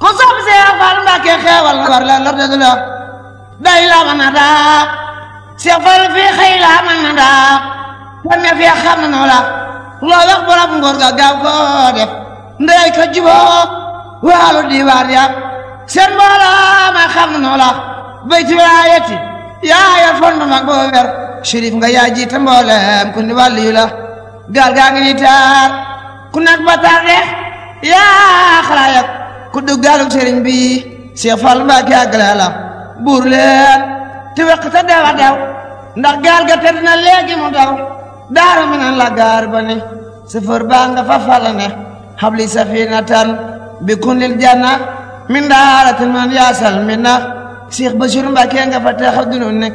ku sopp Seex Faal Mbàkke xeewal na war la lorte du la day la mën a daa Seex Faal fii xëy la mën na daa kon ne fii xam na noo la loo wax borom ngor ga gaaw koo def ndey ko juboo waalu diwaan ya seen mbooloo ma xam na noo la bay ci wilaayati yaa yor fon ba mag boo wer shérif nga yaa jiite mboolem ku ni wàllu yu la gaal gaa ngi ni taar ku nag ba tànge yaa xalaayat ku duggaluk sëriñ bi Cheikh Fall Mbacke àggale la buur leen te wekk te dewa dew ndax gaal ga tëdd na léegi mu daw daaru mi nan la gaar ba ne sëfër baa nga fa fala ne xabli safinatan bi kun lil janna min daaratin man yaasal min na Cheikh Bachir Mbacke nga fa taxaw dunu nekk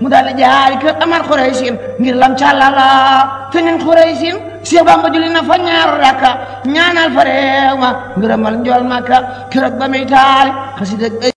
mu daal di jaari kër amar xuraysin ngir lam càllala te ñun xuraysin Cheikh Bamba julli na fa ñaaru rakka ñaanal fa réew ma ngërëmal njool makka keroog ba muy taal xasida